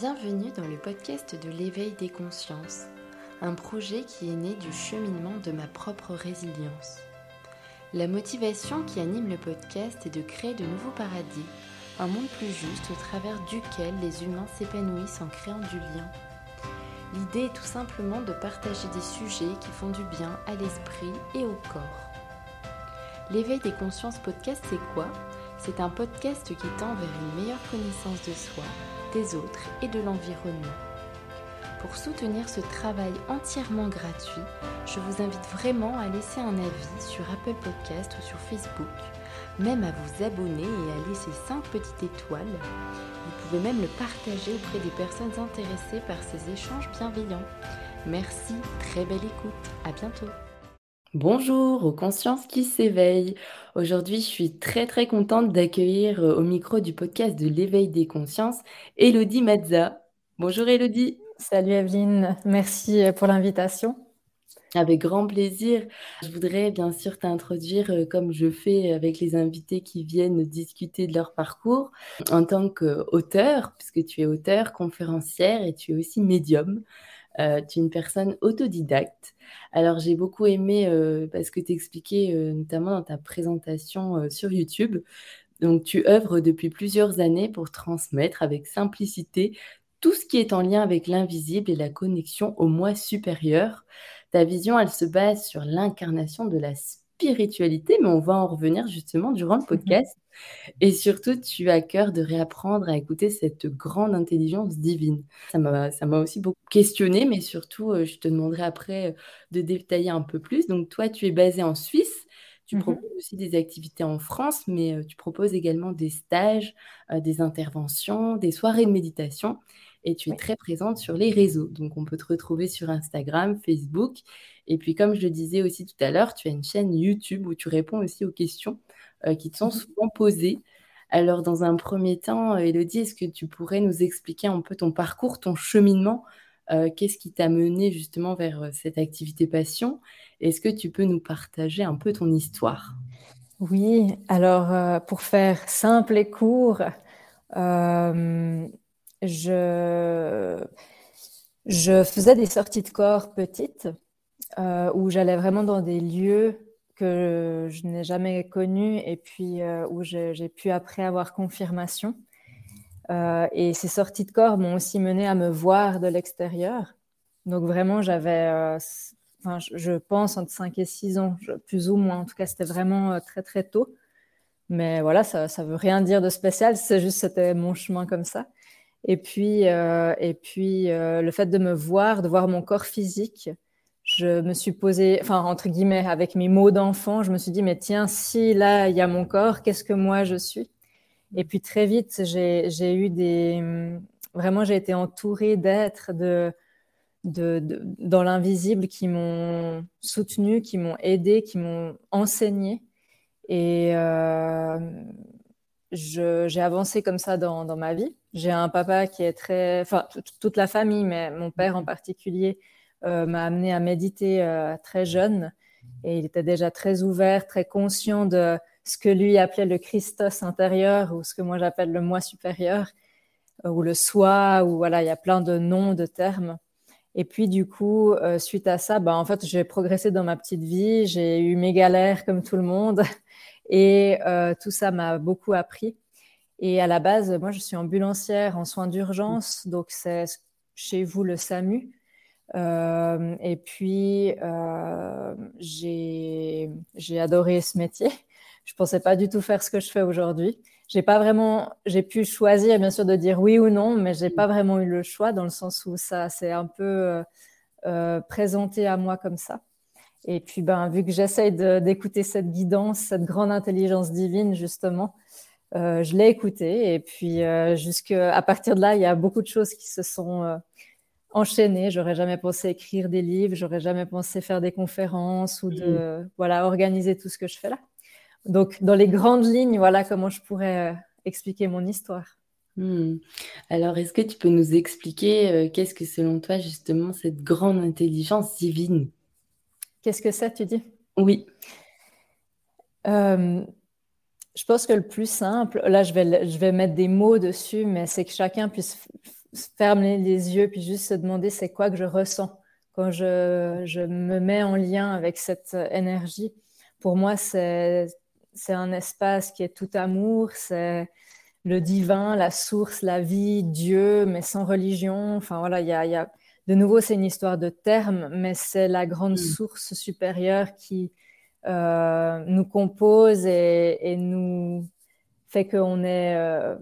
Bienvenue dans le podcast de l'éveil des consciences, un projet qui est né du cheminement de ma propre résilience. La motivation qui anime le podcast est de créer de nouveaux paradis, un monde plus juste au travers duquel les humains s'épanouissent en créant du lien. L'idée est tout simplement de partager des sujets qui font du bien à l'esprit et au corps. L'éveil des consciences podcast, c'est quoi? C'est un podcast qui tend vers une meilleure connaissance de soi des autres et de l'environnement. Pour soutenir ce travail entièrement gratuit, je vous invite vraiment à laisser un avis sur Apple Podcast ou sur Facebook, même à vous abonner et à laisser 5 petites étoiles. Vous pouvez même le partager auprès des personnes intéressées par ces échanges bienveillants. Merci, très belle écoute, à bientôt. Bonjour aux consciences qui s'éveillent. Aujourd'hui, je suis très très contente d'accueillir euh, au micro du podcast de l'éveil des consciences Elodie Mazza. Bonjour Elodie. Salut Evelyne, merci euh, pour l'invitation. Avec grand plaisir. Je voudrais bien sûr t'introduire euh, comme je fais avec les invités qui viennent discuter de leur parcours en tant qu'auteur, puisque tu es auteur, conférencière et tu es aussi médium. Euh, tu es une personne autodidacte. Alors j'ai beaucoup aimé euh, parce que tu expliquais euh, notamment dans ta présentation sur YouTube. Donc tu œuvres depuis plusieurs années pour transmettre avec simplicité tout ce qui est en lien avec l'invisible et la connexion au moi supérieur. Ta vision, elle se base sur l'incarnation de la spiritualité, mais on va en revenir justement durant le mmh podcast. Et surtout, tu as cœur de réapprendre à écouter cette grande intelligence divine. Ça m'a, ça m'a aussi beaucoup questionné, mais surtout, euh, je te demanderai après euh, de détailler un peu plus. Donc, toi, tu es basé en Suisse. Tu mmh proposes aussi des activités en France, mais euh, tu proposes également des stages, des interventions, des soirées de méditation et tu es très présente sur les réseaux. Donc, on peut te retrouver sur Instagram, Facebook. Et puis, comme je le disais aussi tout à l'heure, tu as une chaîne YouTube où tu réponds aussi aux questions euh, qui te sont mhm. souvent posées. Alors, dans un premier temps, euh, Elodie, est-ce que tu pourrais nous expliquer un peu ton parcours, ton cheminement euh, Qu'est-ce qui t'a mené justement vers cette activité passion? Est-ce que tu peux nous partager un peu ton histoire? Oui, alors pour faire simple et court, je, faisais des sorties de corps petites euh, où j'allais vraiment dans des lieux que je n'ai jamais connus et puis euh, où j'ai pu après avoir confirmation. Euh, et ces sorties de corps m'ont aussi mené à me voir de l'extérieur. Donc vraiment, j'avais, enfin, je pense, entre 5 et 6 ans, plus ou moins. En tout cas, c'était vraiment très, très tôt. Mais voilà, ça ne veut rien dire de spécial, c'est juste c'était mon chemin comme ça. Et puis, euh, et puis euh, le fait de me voir, de voir mon corps physique, je me suis posé, enfin, entre guillemets, avec mes mots d'enfant, je me suis dit, mais tiens, si là, il y a mon corps, qu'est-ce que moi je suis? Et puis très vite, j'ai eu des. Vraiment, j'ai été entourée d'êtres de, de, dans l'invisible qui m'ont soutenu, qui m'ont aidé, qui m'ont enseigné. Et euh, j'ai avancé comme ça dans, dans ma vie. J'ai un papa qui est très, enfin toute la famille, mais mon père en particulier euh, m'a amené à méditer euh, très jeune et il était déjà très ouvert, très conscient de ce que lui appelait le Christos intérieur ou ce que moi j'appelle le moi supérieur euh, ou le soi ou voilà, il y a plein de noms, de termes. Et puis du coup, suite à ça, bah, en fait, j'ai progressé dans ma petite vie, j'ai eu mes galères comme tout le monde et tout ça m'a beaucoup appris. Et à la base, moi, je suis ambulancière en soins d'urgence, donc c'est chez vous le SAMU. Euh, et puis, euh, j'ai adoré ce métier. Je pensais pas du tout faire ce que je fais aujourd'hui. J'ai pas vraiment, j'ai pu choisir bien sûr de dire oui ou non, mais j'ai pas vraiment eu le choix dans le sens où ça s'est un peu euh, euh présenté à moi comme ça. Et puis, ben, vu que j'essaye d'écouter cette guidance, cette grande intelligence divine justement, euh, je l'ai écouté et puis euh, à partir de là, il y a beaucoup de choses qui se sont euh, enchaînées. J'aurais jamais pensé écrire des livres, j'aurais jamais pensé faire des conférences ou de mmh. voilà organiser tout ce que je fais là. Donc dans les grandes lignes, voilà comment je pourrais euh, expliquer mon histoire. Mmh. Alors, est-ce que tu peux nous expliquer qu'est-ce que selon toi justement cette grande intelligence divine? Qu'est-ce que c'est, tu dis? Oui. Je pense que le plus simple, là je vais, je vais mettre des mots dessus, mais c'est que chacun puisse ferme les, yeux puis juste se demander c'est quoi que je ressens quand je, je, me mets en lien avec cette énergie. Pour moi, c'est un espace qui est tout amour, c'est le divin, la source, la vie, Dieu, mais sans religion. Enfin voilà, il y a, y a, de nouveau, c'est une histoire de termes, mais c'est la grande mm. source supérieure qui euh, nous compose et, et, nous fait qu'on est, euh,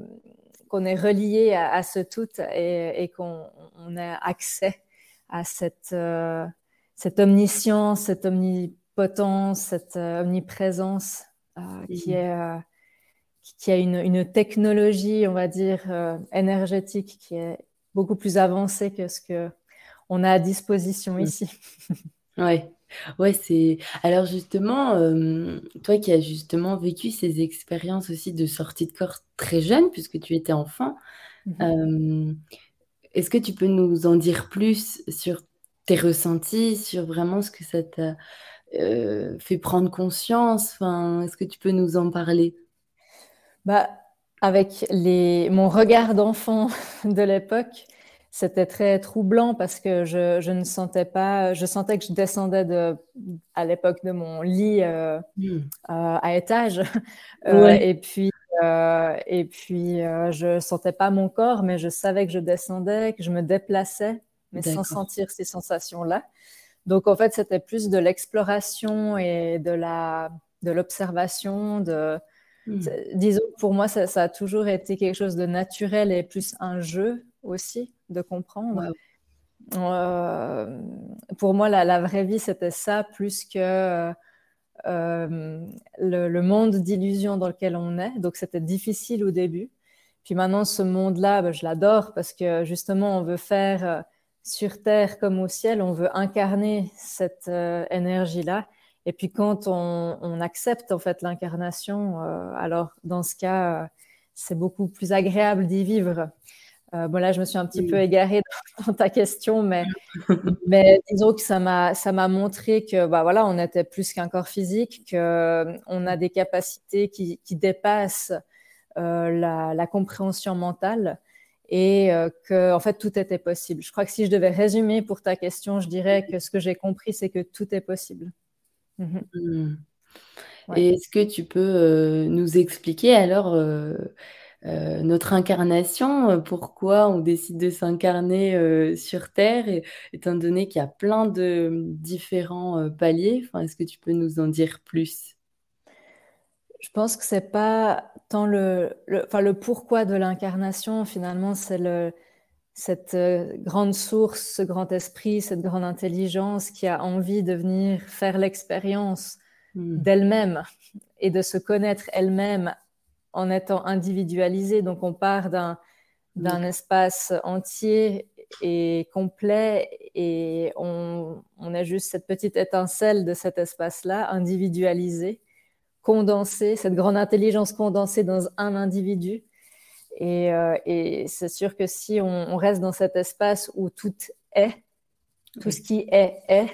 qu'on est relié à, ce tout et, et qu'on a accès à cette, euh, cette omniscience, cette omnipotence, cette omniprésence qui est qui a une, une, technologie, on va dire, énergétique qui est beaucoup plus avancée que ce que on a à disposition mm. ici. ouais. Ouais, c'est. Alors justement, euh, toi qui as justement vécu ces expériences aussi de sortie de corps très jeune, puisque tu étais enfant, mm-hmm. euh, est-ce que tu peux nous en dire plus sur tes ressentis, sur vraiment ce que ça t'a euh, fait prendre conscience? Enfin, est-ce que tu peux nous en parler? Bah, avec les... mon regard d'enfant de l'époque, c'était très troublant parce que je, je, ne sentais pas, je sentais que je descendais de, à l'époque de mon lit euh, hmm. euh, à étage. Euh, et puis, et puis je sentais pas mon corps, mais je savais que je descendais, que je me déplaçais, mais sans sentir ces sensations-là. Donc, en fait, c'était plus de l'exploration et de la, de l'observation, de, hmm. disons, pour moi, ça, ça, a toujours été quelque chose de naturel et plus un jeu aussi de comprendre. Euh, pour moi, la, vraie vie, c'était ça, plus que euh, le, monde d'illusion dans lequel on est. Donc, c'était difficile au début. Puis maintenant, ce monde-là, ben, je l'adore parce que justement, on veut faire euh, sur Terre comme au ciel, on veut incarner cette énergie-là. Et puis quand on, on, accepte en fait l'incarnation, alors dans ce cas, c'est beaucoup plus agréable d'y vivre. Euh, bon, là, je me suis un petit peu égarée dans, ta question, mais, mais disons que ça m'a, montré que bah, voilà, on était plus qu'un corps physique, qu'on euh, a des capacités qui, qui dépassent euh, la, la, compréhension mentale et que en fait tout était possible. Je crois que si je devais résumer pour ta question, je dirais que ce que j'ai compris, c'est que tout est possible. Mhm. Mmh. Et est-ce que tu peux nous expliquer alors euh, notre incarnation, euh, pourquoi on décide de s'incarner euh, sur Terre, étant donné qu'il y a plein de différents paliers. Enfin, Est-ce que tu peux nous en dire plus? Je pense que c'est pas tant le, enfin, le pourquoi de l'incarnation, finalement, c'est le, cette grande source, ce grand esprit, cette grande intelligence qui a envie de venir faire l'expérience hmm. d'elle-même et de se connaître elle-même en étant individualisé. Donc, on part d'un d'un espace entier et complet et on, on, a juste cette petite étincelle de cet espace-là, individualisé, condensé, cette grande intelligence condensée dans un individu. Et, euh, et c'est sûr que si on, reste dans cet espace où tout est, tout ce qui est est,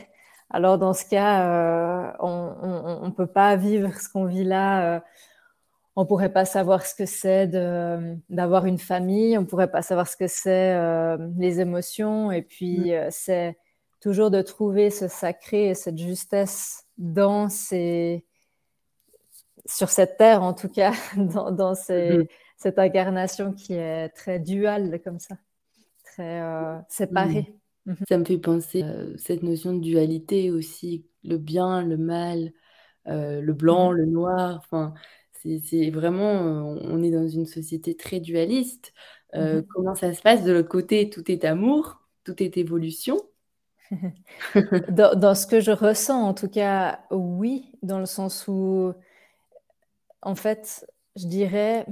alors dans ce cas, euh, on ne peut pas vivre ce qu'on vit là. Euh, on pourrait pas savoir ce que c'est d'avoir une famille, on pourrait pas savoir ce que c'est euh, les émotions, et puis mm. euh, c'est toujours de trouver ce sacré et cette justesse dans ces, sur cette terre en tout cas, dans, mm. cette incarnation qui est très duale comme ça, très euh, séparée. Mm. Mm-hmm. Ça me fait penser à cette notion de dualité aussi, le bien, le mal, le blanc, mm-hmm. le noir, enfin c'est vraiment, on est dans une société très dualiste. Euh, mmh comment ça se passe de l'autre côté? Tout est amour, tout est évolution. dans, ce que je ressens, en tout cas, oui, dans le sens où, en fait, je dirais,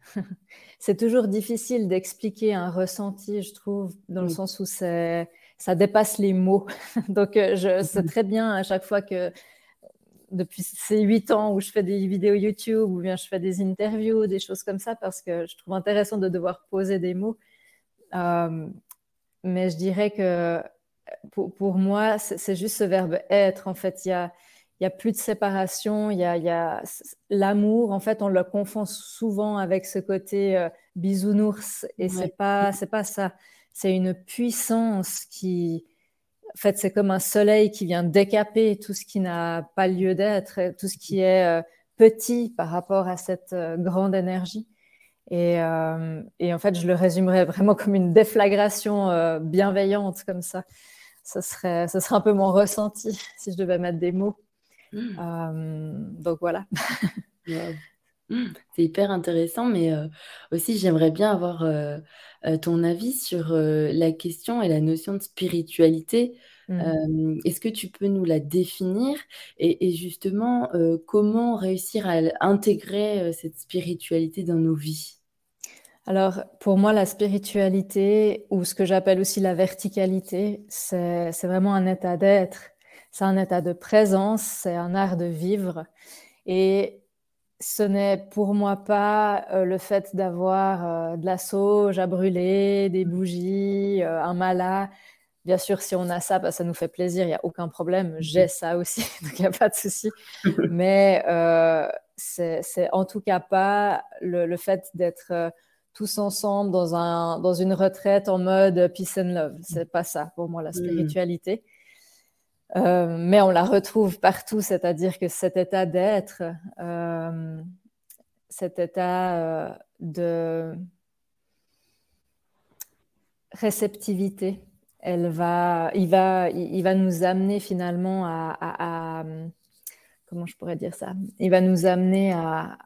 c'est toujours difficile d'expliquer un ressenti, je trouve, dans le sens où ça dépasse les mots. Donc, euh, je sais mmh très bien à chaque fois que depuis ces huit ans où je fais des vidéos YouTube ou bien je fais des interviews, des choses comme ça, parce que je trouve intéressant de devoir poser des mots. Euh, mais je dirais que pour, pour moi, c'est juste ce verbe être. En fait, il y a, il y a plus de séparation, il y a, l'amour. En fait, on le confond souvent avec ce côté euh, bisounours, et c'est pas c'est pas ça. C'est une puissance qui, en fait, c'est comme un soleil qui vient décaper tout ce qui n'a pas lieu d'être, tout ce qui est euh, petit par rapport à cette euh, grande énergie. Et, et, en fait, je le résumerais vraiment comme une déflagration bienveillante comme ça. Ce serait, ce serait un peu mon ressenti si je devais mettre des mots. Mmh. Euh, donc voilà. Mmh. C'est hyper intéressant, mais euh, aussi j'aimerais bien avoir euh, ton avis sur la question et la notion de spiritualité. Mmh. Est-ce que tu peux nous la définir? Et, et justement comment réussir à intégrer cette spiritualité dans nos vies? Alors, pour moi, la spiritualité, ou ce que j'appelle aussi la verticalité, c'est vraiment un état d'être c'est un état de présence, c'est un art de vivre. Et ce n'est pour moi pas euh, le fait d'avoir euh, de la sauge à brûler, des bougies, euh, un mala. Bien sûr, si on a ça, bah, ça nous fait plaisir, il n'y a aucun problème. J'ai ça aussi, donc il n'y a pas de souci. Mais c'est en tout cas pas le, fait d'être tous ensemble dans, un, dans une retraite en mode peace and love. C'est pas ça pour moi la spiritualité. Euh, mais on la retrouve partout, c'est-à-dire que cet état d'être, euh, cet état euh, de réceptivité, elle va, il, va, il va nous amener finalement à, comment je pourrais dire ça? Il va nous amener à,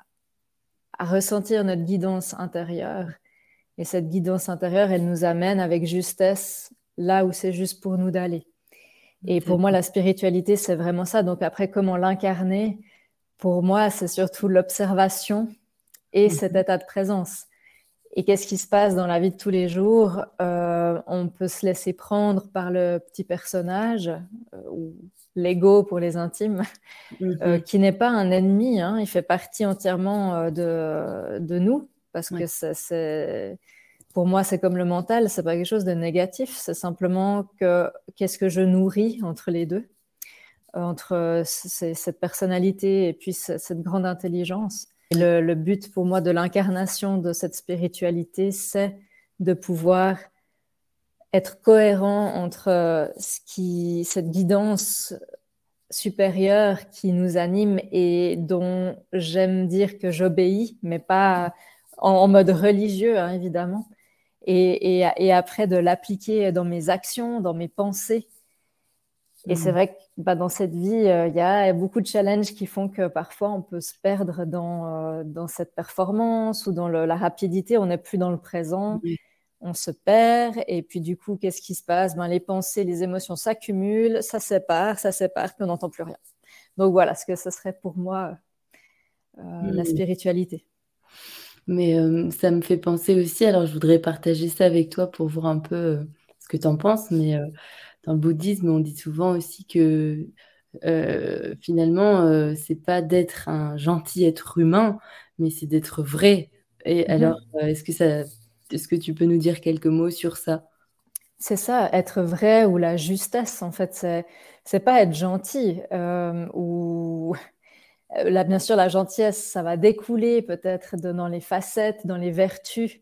à ressentir notre guidance intérieure. Et cette guidance intérieure, elle nous amène avec justesse là où c'est juste pour nous d'aller. Et pour moi, la spiritualité, c'est vraiment ça. Donc après, comment l'incarner Pour moi, c'est surtout l'observation et cet mhm. état de présence. Et qu'est-ce qui se passe dans la vie de tous les jours euh, On peut se laisser prendre par le petit personnage, euh, ou l'ego pour les intimes, euh, mhm. qui n'est pas un ennemi. Hein. il fait partie entièrement de, de nous, parce que c'est pour moi, c'est comme le mental, c'est pas quelque chose de négatif, c'est simplement que qu'est-ce que je nourris entre les deux, entre cette personnalité et puis cette grande intelligence. le, but pour moi de l'incarnation de cette spiritualité, c'est de pouvoir être cohérent entre qui, cette guidance supérieure qui nous anime et dont j'aime dire que j'obéis, mais pas en, mode religieux, hein, évidemment, et, et, après de l'appliquer dans mes actions, dans mes pensées. Et c'est mm. vrai que bah, dans cette vie, euh, il y a beaucoup de challenges qui font que parfois on peut se perdre dans, euh, dans cette performance ou dans la rapidité. On n'est plus dans le présent, on se perd. Et puis du coup, qu'est-ce qui se passe? Ben, Les pensées, les émotions s'accumulent, ça sépare, ça sépare, puis on n'entend plus rien. Donc voilà ce que ce serait pour moi euh, la mm. spiritualité. Mais euh, ça me fait penser aussi, alors je voudrais partager ça avec toi pour voir un peu euh, ce que tu en penses, mais euh, dans le bouddhisme, on dit souvent aussi que finalement, c'est pas d'être un gentil être humain, mais c'est d'être vrai. Et mmh alors, est-ce que ça, est-ce que tu peux nous dire quelques mots sur ça? C'est ça, être vrai ou la justesse, en fait, c'est, c'est pas être gentil ou là, bien sûr, la gentillesse, ça va découler peut-être dans les facettes, dans les vertus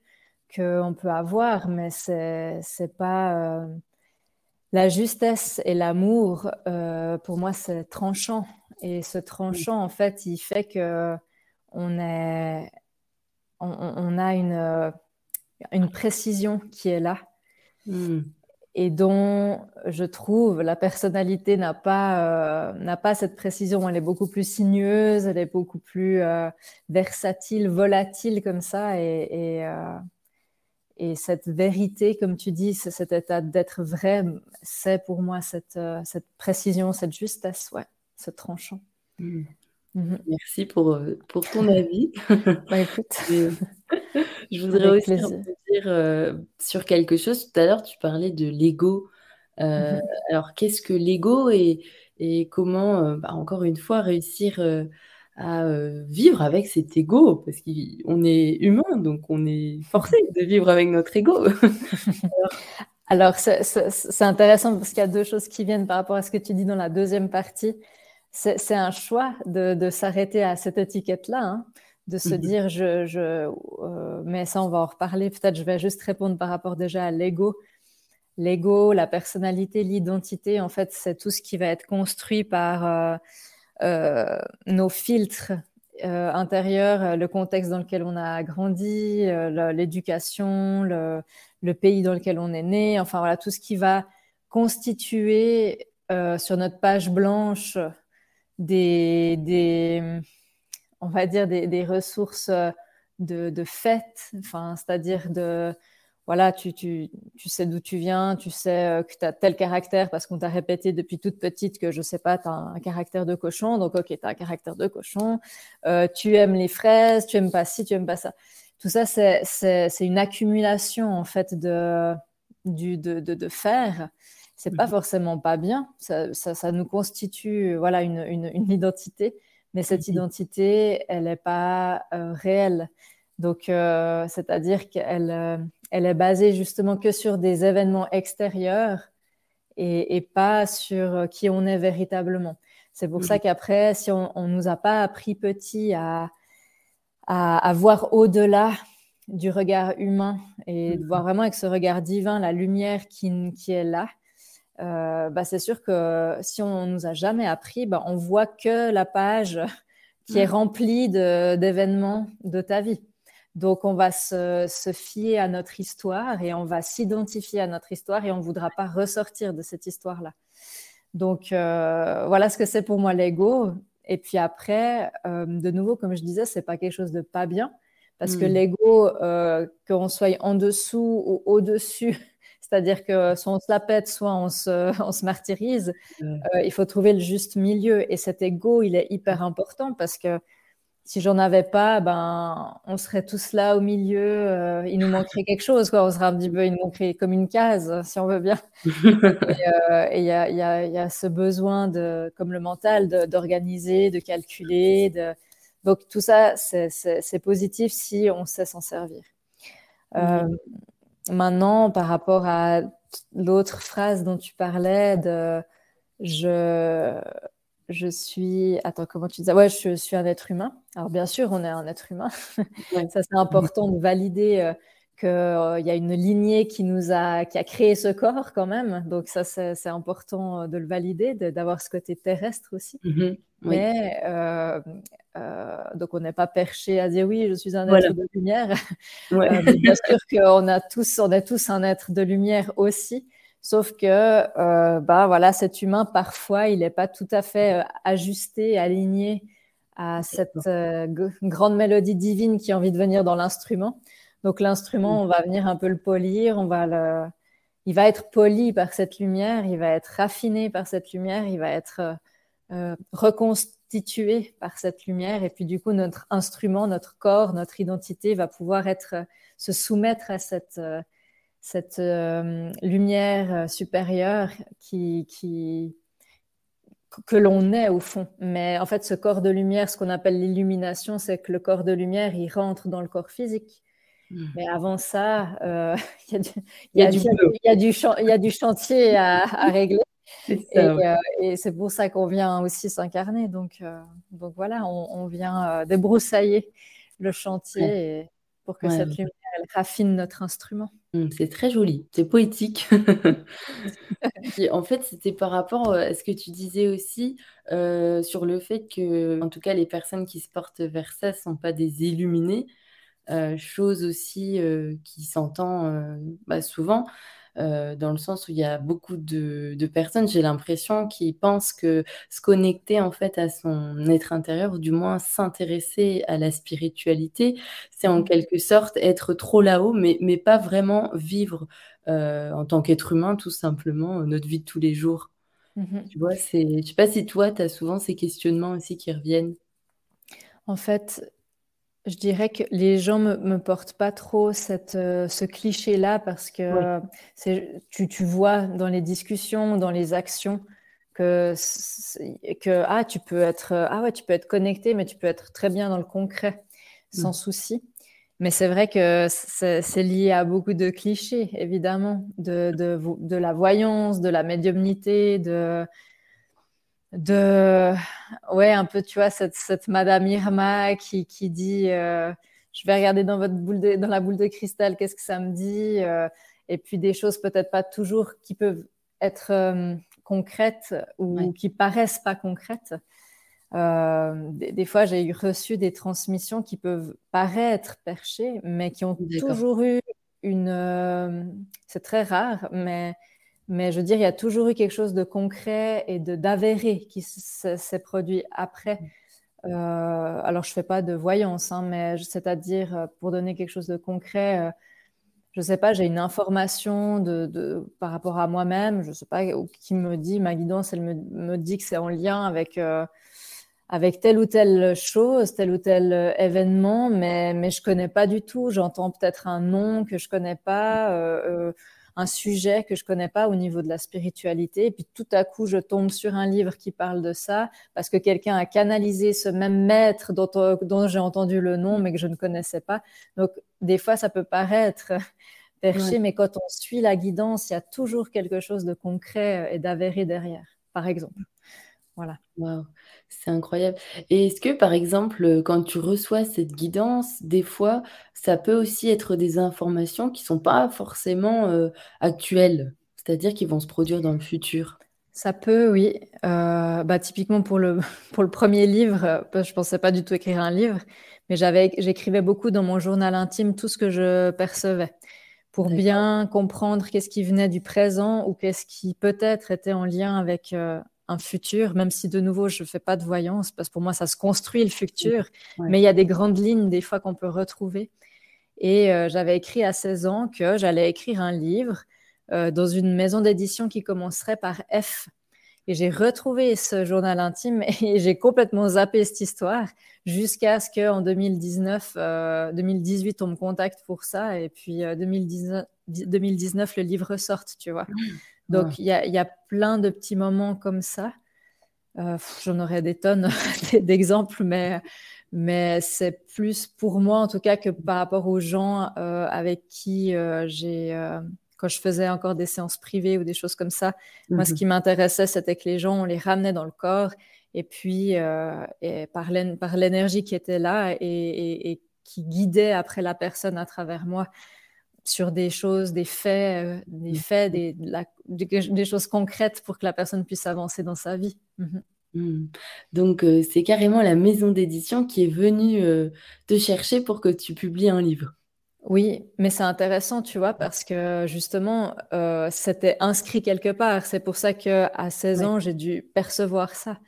qu'on peut avoir, mais c'est pas euh, la justesse et l'amour. Euh, pour moi, c'est tranchant, et ce tranchant, en fait, il fait que on a une précision qui est là. Hmm et dont je trouve la personnalité n'a pas, euh, n'a pas cette précision. Elle est beaucoup plus sinueuse, elle est beaucoup plus euh, versatile, volatile comme ça. Euh, et, cette vérité, comme tu dis, cet état d'être vrai, c'est pour moi cette, précision, cette justesse, ouais, ce tranchant. Mmh. Mmh. Merci pour, pour ton avis. bah, écoute. je voudrais aussi dire euh, sur quelque chose. Tout à l'heure, tu parlais de l'ego. Euh, mhm. Alors, qu'est-ce que l'ego et, et comment, euh, bah, encore une fois, réussir à vivre avec cet ego? Parce qu'on est humain, donc on est forcé de vivre avec notre ego. Alors, c'est intéressant parce qu'il y a deux choses qui viennent par rapport à ce que tu dis dans la deuxième partie c'est un choix de, s'arrêter à cette étiquette-là, hein, de se mhm. dire, je, je euh, mais ça, on va en reparler. Peut-être je vais juste répondre par rapport déjà à l'ego. L'ego, la personnalité, l'identité, en fait, c'est tout ce qui va être construit par euh, euh, nos filtres intérieurs, le contexte dans lequel on a grandi, l'éducation, le, le, pays dans lequel on est né, enfin voilà, tout ce qui va constituer sur notre page blanche des, des on va dire, des, des ressources de, de fait, enfin, c'est-à-dire de, voilà, tu, tu, tu sais d'où tu viens, tu sais euh, que tu as tel caractère parce qu'on t'a répété depuis toute petite que, je sais pas, tu as un caractère de cochon, donc ok, tu as un caractère de cochon, euh, tu aimes les fraises, tu aimes pas ci, tu aimes pas ça. Tout ça, c'est une accumulation, en fait, de, du, de, de, de faire c'est pas mhm. forcément pas bien. Ça, ça, nous constitue voilà une, une, identité, mais cette mhm. identité, elle n'est pas euh, réelle. Donc, euh, c'est-à-dire qu'elle euh, elle est basée justement que sur des événements extérieurs et, et pas sur qui on est véritablement. C'est pour ça qu'après, si on ne nous a pas appris petit à, à, à voir au-delà du regard humain et de voir vraiment avec ce regard divin la lumière qui, qui est là, euh, bah, c'est sûr que si on nous a jamais appris, bah, on voit que la page qui est mm. remplie d'événements de, ta vie. Donc, on va se, se, fier à notre histoire et on va s'identifier à notre histoire et on ne voudra pas ressortir de cette histoire-là. Donc, euh, voilà ce que c'est pour moi l'ego. Et puis après, euh, de nouveau, comme je disais, c'est pas quelque chose de pas bien parce que mm. l'ego, qu'on soit en dessous ou au-dessus c'est-à-dire que soit on se la pète, soit on se, on se martyrise. Euh, il faut trouver le juste milieu. Et cet ego, il est hyper important parce que si j'en avais pas, ben, on serait tous là au milieu. Euh, il nous manquerait quelque chose, quoi. On serait un petit peu, il nous manquerait comme une case, si on veut bien. Euh, et il y, a, y, a, y, a, ce besoin de, comme le mental, d'organiser, de, calculer. De... Donc tout ça, c'est positif si on sait s'en servir. Maintenant, par rapport à l'autre phrase dont tu parlais de je, je suis. Attends, comment tu disais Ouais, je suis un être humain. Alors, bien sûr, on est un être humain. Ça, c'est important de valider euh, qu'il euh, y a une lignée qui nous a, qui a créé ce corps quand même. Donc, ça, c'est important euh, de le valider, d'avoir ce côté terrestre aussi. Mm-hmm. Mais donc, on n'est pas perché à dire oui, je suis un être de lumière. bien sûr qu'on a tous, on est tous un être de lumière aussi. Sauf que, euh, bah voilà, cet humain parfois, il n'est pas tout à fait euh, ajusté, aligné à cette euh, grande mélodie divine qui a envie de venir dans l'instrument. Donc l'instrument, on va venir un peu le polir, on va le, il va être poli par cette lumière, il va être raffiné par cette lumière, il va être reconstitué par cette lumière, et puis du coup notre instrument, notre corps, notre identité va pouvoir être se soumettre à cette cette euh, lumière euh, supérieure qui, qui que l'on est au fond. Mais en fait, ce corps de lumière, ce qu'on appelle l'illumination, c'est que le corps de lumière, il rentre dans le corps physique. Hmm. Mais avant ça, il y, a du chantier à, régler. Et, c'est pour ça qu'on vient aussi s'incarner. Donc, donc voilà, on, vient débroussailler le chantier pour que cette lumière elle raffine notre instrument. Mmh, c'est très joli, c'est poétique. en fait, c'était par rapport euh, à ce que tu disais aussi euh, sur le fait que, en tout cas, les personnes qui se portent vers ça ne sont pas des illuminés. Euh, chose aussi qui s'entend bah, souvent. Euh, dans le sens où il y a beaucoup de, personnes, j'ai l'impression, qui pensent que se connecter en fait à son être intérieur, ou du moins s'intéresser à la spiritualité, c'est en mmh. quelque sorte être trop là-haut, mais, mais pas vraiment vivre euh, en tant qu'être humain, tout simplement, notre vie de tous les jours. Mmh tu vois, c'est, je sais pas si toi, tu as souvent ces questionnements aussi qui reviennent. En fait, je dirais que les gens me, me portent pas trop cette, euh, ce cliché-là parce que c'est, tu, tu vois dans les discussions, dans les actions que, que ah, tu peux être ah ouais, tu peux être connecté, mais tu peux être très bien dans le concret sans mmh. souci. Mais c'est vrai que c'est, c'est lié à beaucoup de clichés, évidemment, de, de, de la voyance, de la médiumnité, de de, ouais, un peu, tu vois, cette, cette Madame Irma qui, qui dit, euh, je vais regarder dans votre boule de, dans la boule de cristal, qu'est-ce que ça me dit, euh, et puis des choses peut-être pas toujours qui peuvent être euh, concrètes ou qui paraissent pas concrètes. Des, des, fois, j'ai reçu des transmissions qui peuvent paraître perchées, mais qui ont toujours eu une. c'est très rare, mais mais je veux dire, il y a toujours eu quelque chose de concret et d'avéré qui s'est produit après. Euh, alors, je ne fais pas de voyance, hein, mais c'est-à-dire, euh, pour donner quelque chose de concret, euh, je ne sais pas, j'ai une information de, de, par rapport à moi-même, je ne sais pas, qui me dit, ma guidance, elle me, me dit que c'est en lien avec, euh, avec telle ou telle chose, tel ou tel événement, mais, mais je ne connais pas du tout. J'entends peut-être un nom que je ne connais pas. Un sujet que je connais pas au niveau de la spiritualité. Et puis tout à coup, je tombe sur un livre qui parle de ça parce que quelqu'un a canalisé ce même maître dont, dont j'ai entendu le nom mais que je ne connaissais pas. Donc des fois, ça peut paraître perché, mais quand on suit la guidance, il y a toujours quelque chose de concret et d'avéré derrière, par exemple. Voilà. Wow, c'est incroyable. Et est-ce que, par exemple, quand tu reçois cette guidance, des fois, ça peut aussi être des informations qui ne sont pas forcément euh, actuelles, c'est-à-dire qui vont se produire dans le futur? Ça peut, oui. Euh, bah, typiquement pour le, pour le premier livre, je ne pensais pas du tout écrire un livre, mais j'écrivais beaucoup dans mon journal intime tout ce que je percevais pour bien comprendre qu'est-ce qui venait du présent ou qu'est-ce qui peut-être était en lien avec, euh, un futur, même si de nouveau je ne fais pas de voyance, parce que pour moi ça se construit le futur, mais il y a des grandes lignes des fois qu'on peut retrouver. Et euh, j'avais écrit à 16 ans que j'allais écrire un livre euh, dans une maison d'édition qui commencerait par F. Et j'ai retrouvé ce journal intime et j'ai complètement zappé cette histoire jusqu'à ce qu'en 2019, 2018, on me contacte pour ça. Et puis 2019, euh, 2019, le livre sorte, tu vois. Mmh. Donc, il y, a, plein de petits moments comme ça. Euh, j'en aurais des tonnes d'exemples, mais, mais c'est plus pour moi, en tout cas, que par rapport aux gens euh, avec qui euh, j'ai, quand je faisais encore des séances privées ou des choses comme ça, moi, ce mhm. qui m'intéressait, c'était que les gens, on les ramenait dans le corps, et puis et par l'énergie qui était là et, et, qui guidait après la personne à travers moi sur des choses, des faits, euh, des mmh. faits, des, des, choses concrètes pour que la personne puisse avancer dans sa vie. Mmh mmh. Donc, euh, c'est carrément la maison d'édition qui est venue euh, te chercher pour que tu publies un livre. Oui, mais c'est intéressant, tu vois, parce que justement, c'était inscrit quelque part. C'est pour ça qu'à 16 ans, j'ai dû percevoir ça.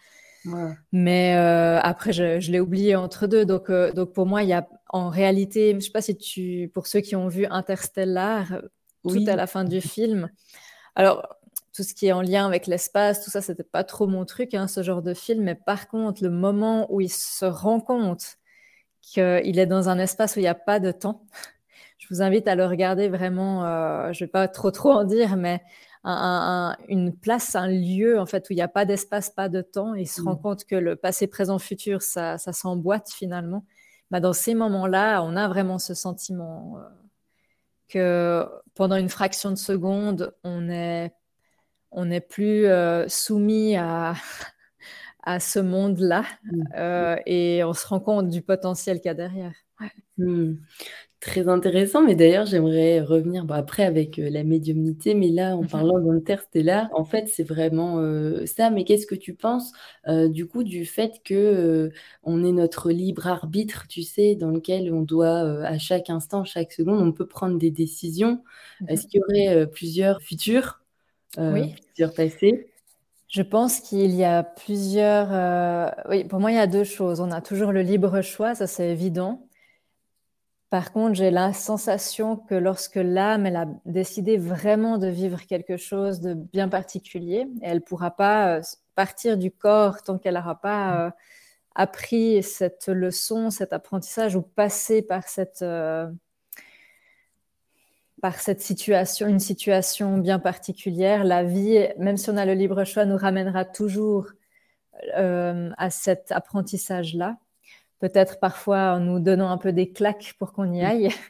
Mais euh, après, je, l'ai oublié entre deux. Donc, euh, donc pour moi, il y a en réalité, je ne sais pas si tu, pour ceux qui ont vu Interstellar, tout à la fin du film. Alors, tout ce qui est en lien avec l'espace, tout ça, c'était pas trop mon truc, hein, ce genre de film. Mais par contre, le moment où il se rend compte qu'il est dans un espace où il n'y a pas de temps, je vous invite à le regarder vraiment. Euh, je vais pas trop trop en dire, mais une place, un lieu en fait où il n'y a pas d'espace, pas de temps, et il se rend mm. compte que le passé, présent, futur, ça, ça s'emboîte finalement. Bah, dans ces moments-là, on a vraiment ce sentiment euh, que pendant une fraction de seconde, on n'est on plus euh, soumis à, à ce monde-là mm. euh, et on se rend compte du potentiel qu'il y a derrière. Mm. Très intéressant, mais d'ailleurs, j'aimerais revenir après avec euh, la médiumnité, mais là, en mmh parlant d'interstellar, en fait, c'est vraiment euh, ça. Mais qu'est-ce que tu penses euh, du coup du fait que on est notre libre arbitre, tu sais, dans lequel on doit à chaque instant, chaque seconde, on peut prendre des décisions. Mmh Est-ce qu'il y aurait plusieurs futurs, Oui. plusieurs passés? Je pense qu'il y a plusieurs. Oui, pour moi, il y a deux choses. On a toujours le libre choix, ça c'est évident. Par contre, j'ai la sensation que lorsque l'âme, elle a décidé vraiment de vivre quelque chose de bien particulier, elle ne pourra pas euh, partir du corps tant qu'elle n'aura pas euh, appris cette leçon, cet apprentissage ou passé par cette, euh, par cette situation, une situation bien particulière. La vie, même si on a le libre choix, nous ramènera toujours à cet apprentissage-là peut-être parfois en nous donnant un peu des claques pour qu'on y mm. aille. Mm.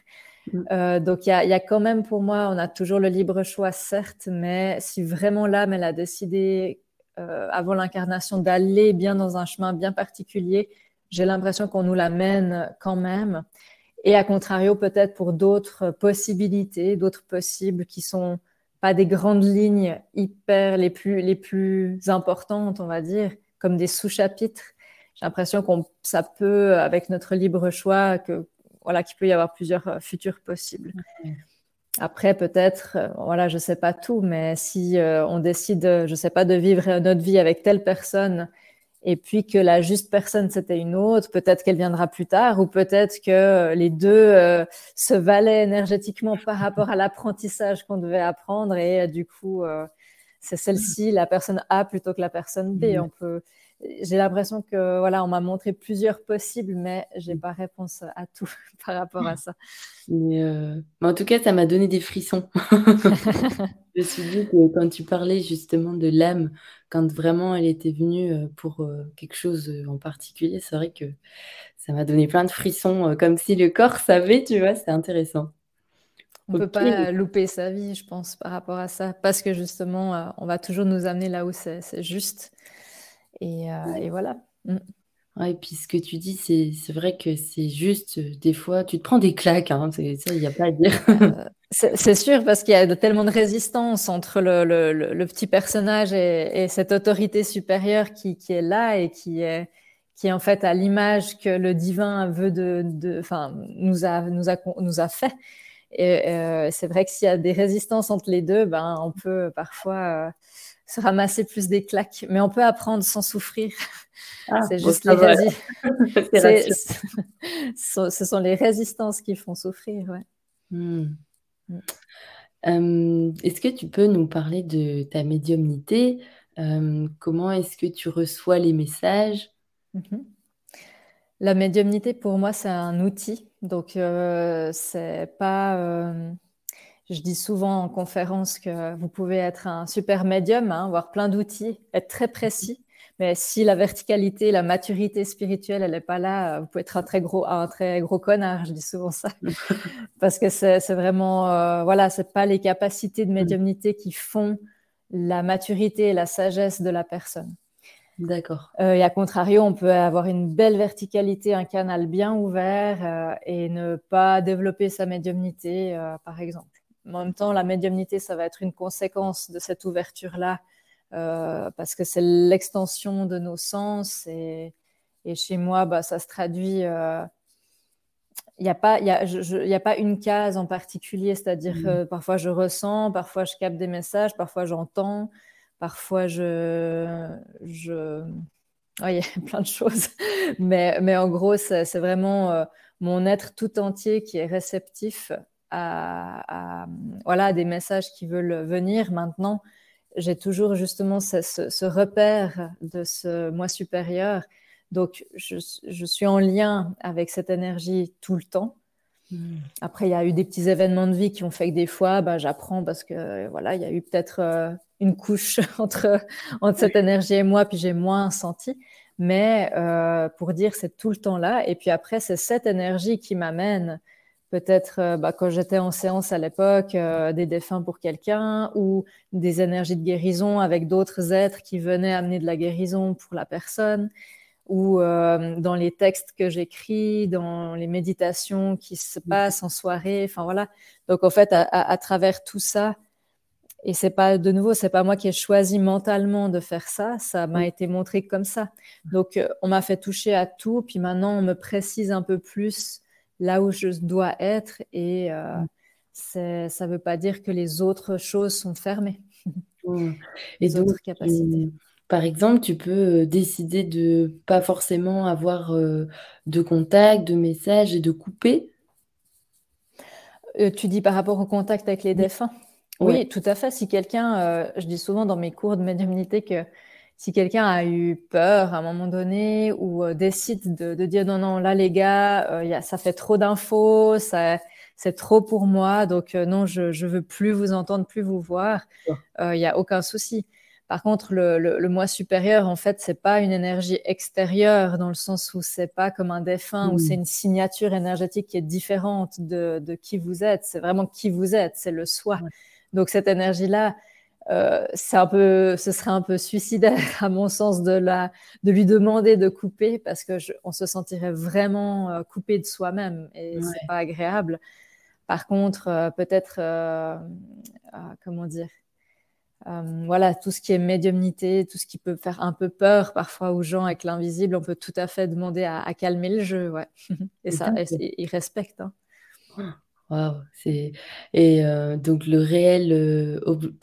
Euh, donc il y, a, quand même pour moi, on a toujours le libre choix, certes, mais si vraiment l'âme, elle a décidé avant l'incarnation d'aller bien dans un chemin bien particulier, j'ai l'impression qu'on nous l'amène quand même. Et à contrario, peut-être pour d'autres possibilités, d'autres possibles qui sont pas des grandes lignes hyper les plus, les plus importantes, on va dire, comme des sous-chapitres. J'ai l'impression qu'on ça peut, avec notre libre choix, que voilà, qu'il peut y avoir plusieurs euh, futurs possibles. Après, peut-être, euh, voilà, je sais pas tout, mais si euh, on décide, je sais pas, de vivre notre vie avec telle personne et puis que la juste personne c'était une autre, peut-être qu'elle viendra plus tard, ou peut-être que les deux euh, se valaient énergétiquement par rapport à l'apprentissage qu'on devait apprendre, et euh, du coup, c'est celle-ci, la personne A plutôt que la personne B. Mm. On peut, j'ai l'impression que voilà, on m'a montré plusieurs possibles, mais j'ai pas réponse à tout par rapport à ça. Mais, en tout cas, ça m'a donné des frissons. je me suis dit que quand tu parlais justement de l'âme quand vraiment elle était venue euh, pour euh, quelque chose euh, en particulier, c'est vrai que ça m'a donné plein de frissons, comme si le corps savait, tu vois, c'est intéressant. On ne peut pas louper sa vie, je pense, par rapport à ça, parce que justement, on va toujours nous amener là où c'est juste. Et, voilà. Mm. Ouais, et puis ce que tu dis, c'est vrai que c'est juste, des fois, tu te prends des claques, hein, ça, il n'y a pas à dire. C'est sûr, parce qu'il y a tellement de résistance entre le, le, le petit personnage et, et, cette autorité supérieure qui, qui, est là et qui est, qui est en fait à l'image que le divin veut de, nous a, nous a, nous a fait. Et euh, c'est vrai que s'il y a des résistances entre les deux, ben, on peut parfois euh, se ramasser plus des claques, mais on peut apprendre sans souffrir. Ah, c'est juste les résistances. Ce sont les résistances qui font souffrir. Ouais. Hmm. Euh, est-ce que tu peux nous parler de ta médiumnité? Euh, comment est-ce que tu reçois les messages? Mmh La médiumnité, pour moi, c'est un outil. Donc, euh, c'est pas. Je dis souvent en conférence que vous pouvez être un super médium, hein, avoir plein d'outils, être très précis. Mais si la verticalité, la maturité spirituelle, elle n'est pas là, vous pouvez être un très gros, un très gros connard. Je dis souvent ça, parce que c'est vraiment, euh, voilà, c'est pas les capacités de médiumnité qui font la maturité et la sagesse de la personne. D'accord. Euh, et à contrario, on peut avoir une belle verticalité, un canal bien ouvert euh, et ne pas développer sa médiumnité, euh, par exemple. En même temps, la médiumnité, ça va être une conséquence de cette ouverture-là euh, parce que c'est l'extension de nos sens et, et, chez moi, bah, ça se traduit. Il euh, n'y a, pas, y a, y a pas une case en particulier, c'est-à-dire mmh. parfois je ressens, parfois je capte des messages, parfois j'entends, parfois je. je... il y a plein de choses. Mais, mais en gros, c'est vraiment euh, mon être tout entier qui est réceptif à, à, voilà, des messages qui veulent venir maintenant j'ai toujours justement ce, repère de ce moi supérieur. Donc, je, suis en lien avec cette énergie tout le temps. Hmm. Après, il y a eu des petits événements de vie qui ont fait que des fois, ben, j'apprends parce que voilà, il y a eu peut-être euh, une couche entre, entre cette énergie et moi, puis j'ai moins senti. Mais euh, pour dire, c'est tout le temps là. Et puis après, c'est cette énergie qui m'amène peut-être euh, bah, quand j'étais en séance à l'époque, euh, des défunts pour quelqu'un ou des énergies de guérison avec d'autres êtres qui venaient amener de la guérison pour la personne ou euh, dans les textes que j'écris, dans les méditations qui se mmh. passent en soirée, enfin voilà. Donc en fait, à, travers tout ça, et c'est pas de nouveau, c'est pas moi qui ai choisi mentalement de faire ça, ça m'a été montré comme ça. Donc on m'a fait toucher à tout, puis maintenant on me précise un peu plus là où je dois être et euh, mm. ça ne veut pas dire que les autres choses sont fermées. Mm. Et d'autres capacités. par exemple, tu peux euh, décider de pas forcément avoir euh, de contact, de message et de couper? tu dis par rapport au contact avec les défunts? Oui. tout à fait. Si quelqu'un, je dis souvent dans mes cours de médiumnité que si quelqu'un a eu peur à un moment donné ou euh, décide de, de, dire non, non, là les gars, euh, y a, ça fait trop d'infos, ça, c'est trop pour moi, donc euh, non, je, je veux plus vous entendre, plus vous voir, il n'y a aucun souci. Par contre, le, le, le, moi supérieur, en fait, c'est pas une énergie extérieure dans le sens où c'est pas comme un défunt, où c'est une signature énergétique qui est différente de, de qui vous êtes. C'est vraiment qui vous êtes, c'est le soi. Donc cette énergie-là, c'est un peu, ce serait un peu suicidaire à mon sens de la, de lui demander de couper parce que on se sentirait vraiment coupé de soi-même et c'est pas agréable. Par contre, peut-être, comment dire, euh, voilà, tout ce qui est médiumnité, tout ce qui peut faire un peu peur parfois aux gens avec l'invisible, on peut tout à fait demander à, calmer le jeu, ouais. Et ça, ils respectent. Hein. C'est et euh, donc le réel euh,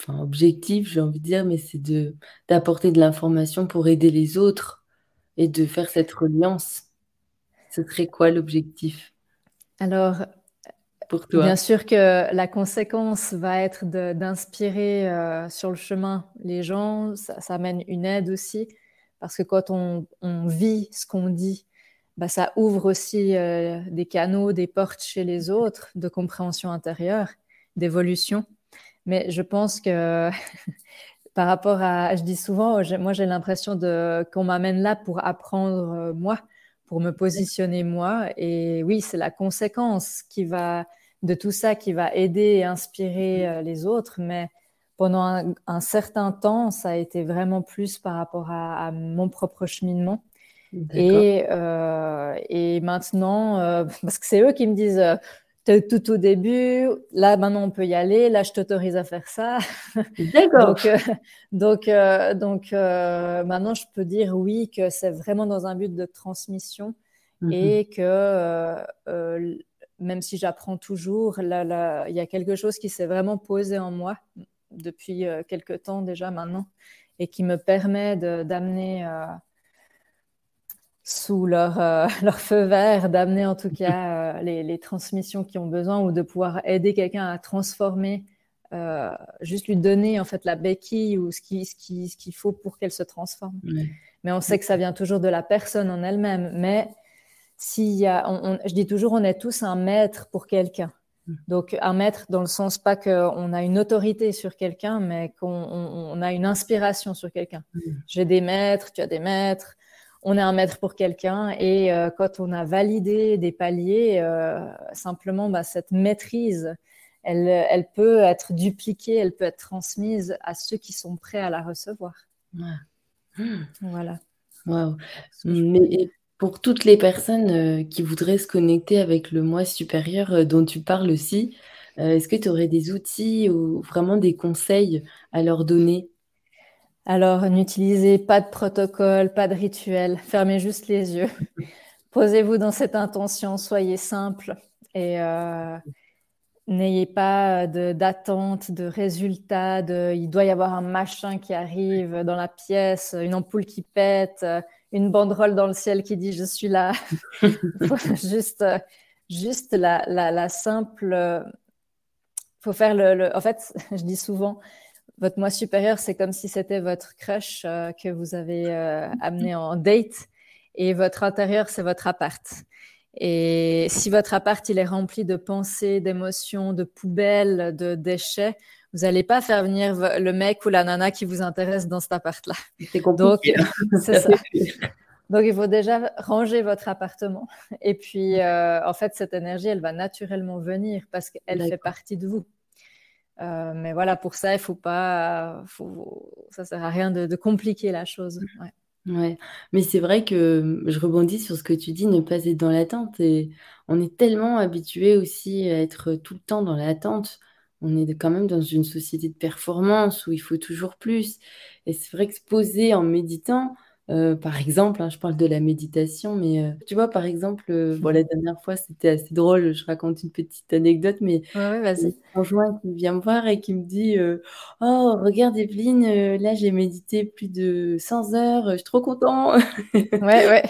objectif, j'ai envie de dire, mais c'est de d'apporter de l'information pour aider les autres et de faire cette reliance. Ce serait quoi l'objectif? Alors, Bien sûr que la conséquence va être d'inspirer euh, sur le chemin les gens. Ça, amène une aide aussi, parce que quand on, vit ce qu'on dit, bah, ça ouvre aussi euh, des canaux, des portes chez les autres de compréhension intérieure, d'évolution. Mais je pense que par rapport à, je dis souvent, moi j'ai l'impression qu'on m'amène là pour apprendre euh, moi pour me positionner moi. Et oui, c'est la conséquence qui va de tout ça qui va aider et inspirer euh, les autres. Mais pendant un, certain temps, ça a été vraiment plus par rapport à, mon propre cheminement. Et, euh, et, maintenant, euh, parce que c'est eux qui me disent tout au début, là maintenant on peut y aller, là je t'autorise à faire ça. D'accord. donc, donc, donc maintenant je peux dire oui que c'est vraiment dans un but de transmission mhm. et que même si j'apprends toujours, là, il y a quelque chose qui s'est vraiment posé en moi depuis euh, quelques temps déjà maintenant et qui me permet d'amener euh, sous leur, euh, leur, feu vert, d'amener en tout cas les, transmissions qui ont besoin ou de pouvoir aider quelqu'un à transformer, juste lui donner en fait la béquille ou ce qu'il ce qui, ce qu'il faut pour qu'elle se transforme. Mais on sait que ça vient toujours de la personne en elle-même. Mais y a, je dis toujours, on est tous un maître pour quelqu'un. Donc, un maître dans le sens pas qu'on a une autorité sur quelqu'un, mais qu'on a une inspiration sur quelqu'un. J'ai des maîtres, tu as des maîtres, on est un maître pour quelqu'un. Et euh, quand on a validé des paliers, euh, simplement, bah, cette maîtrise, elle, elle, peut être dupliquée, elle peut être transmise à ceux qui sont prêts à la recevoir. Voilà. Wow. Mais pour toutes les personnes euh, qui voudraient se connecter avec le moi supérieur dont tu parles aussi, est-ce que tu aurais des outils ou vraiment des conseils à leur donner? Alors, n'utilisez pas de protocole, pas de rituel, fermez juste les yeux. Posez-vous dans cette intention, soyez simple et n'ayez pas d'attente, de, de il doit y avoir un machin qui arrive dans la pièce, une ampoule qui pète, une banderole dans le ciel qui dit je suis là. juste, juste la, la, simple. Faut faire le, En fait, je dis souvent, votre moi supérieur, c'est comme si c'était votre crush euh, que vous avez euh, amené en date, et votre intérieur, c'est votre appart. Et si votre appart il est rempli de pensées, d'émotions, de poubelles, de déchets, vous n'allez pas faire venir le mec ou la nana qui vous intéresse dans cet appart-là. Donc, c'est ça. Donc, il faut déjà ranger votre appartement. Et puis, euh, en fait, cette énergie, elle va naturellement venir parce qu'elle fait partie de vous. Euh, mais voilà, pour ça, il faut pas, faut, ça sert à rien de, compliquer la chose. Ouais. mais c'est vrai que je rebondis sur ce que tu dis, ne pas être dans l'attente. Et on est tellement habitué aussi à être tout le temps dans l'attente on est quand même dans une société de performance où il faut toujours plus. Et c'est vrai que se poser en méditant, euh, par exemple, hein, je parle de la méditation, mais euh, tu vois, par exemple, euh, bon, la dernière fois, c'était assez drôle, je raconte une petite anecdote, mais ouais, vas-y. un conjoint qui vient me voir et qui me dit Oh, regarde Evelyne, là j'ai médité plus de 100 heures, je suis trop content. Ouais, ouais.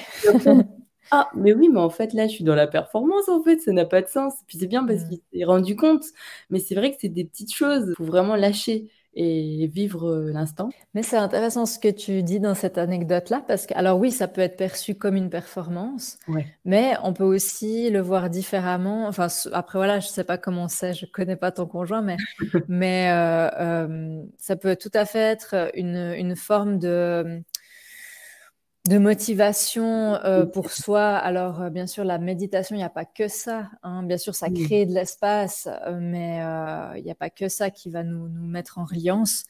Ah, mais oui, mais en fait, là, je suis dans la performance, en fait, ça n'a pas de sens. Puis c'est bien parce mmh. qu'il s'est rendu compte, mais c'est vrai que c'est des petites choses, il faut vraiment lâcher et vivre euh, l'instant. Mais c'est intéressant ce que tu dis dans cette anecdote-là, parce que, alors oui, ça peut être perçu comme une performance, mais on peut aussi le voir différemment. Enfin, après, voilà, je ne sais pas comment c'est, je ne connais pas ton conjoint, mais, mais euh, euh, ça peut tout à fait être une, une forme de de motivation euh, pour soi. Alors, euh, bien sûr, la méditation, il n'y a pas que ça. Hein. Bien sûr, ça crée de l'espace, euh, mais il n'y a pas que ça qui va nous, nous, mettre en reliance.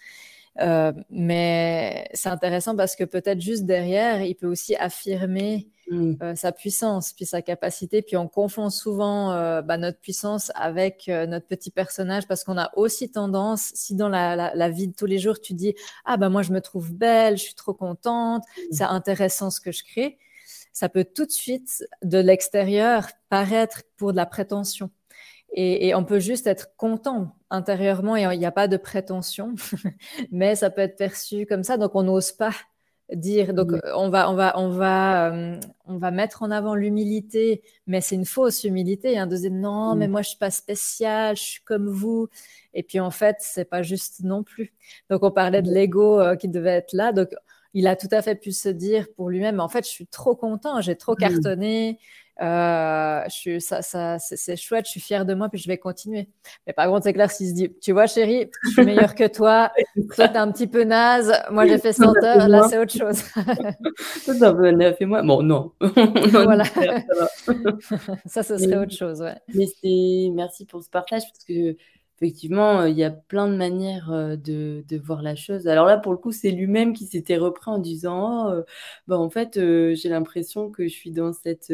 mais c'est intéressant parce que peut-être juste derrière, il peut aussi affirmer mm. sa puissance, puis sa capacité. Puis on confond souvent bah, notre puissance avec notre petit personnage parce qu'on a aussi tendance, si dans la, vie de tous les jours, tu dis Ah, ben moi je me trouve belle, je suis trop contente, mm. c'est intéressant ce que je crée ça peut tout de suite, de l'extérieur, paraître pour de la prétention. Et, on peut juste être content intérieurement et il n'y a pas de prétention, mais ça peut être perçu comme ça, donc on n'ose pas dire. Donc on va, on va, on va, euh, on va mettre en avant l'humilité, mais c'est une fausse humilité, hein, de dire non, mais moi je suis pas spécial, je suis comme vous. Et puis en fait, c'est pas juste non plus. Donc on parlait de l'ego euh, qui devait être là. Donc il a tout à fait pu se dire pour lui-même, en fait, je suis trop content, j'ai trop mmh. cartonné, je suis, ça, ça, c'est chouette, je suis fière de moi, puis je vais continuer. Mais par contre, c'est clair, s'il se dit, tu vois, chérie, je suis meilleure que toi, toi, t'es un petit peu naze, moi, j'ai fait 100 heures, là, c'est autre chose. ça, un peu neuf et moi, bon, non. voilà. ça, ce serait autre chose, ouais. Mais c'est, merci pour ce partage, parce que effectivement, euh, il y a plein de manières euh, de, voir la chose. Alors là, pour le coup, c'est lui-même qui s'était repris en disant, oh, euh, bah, en fait, j'ai l'impression que je suis dans cette,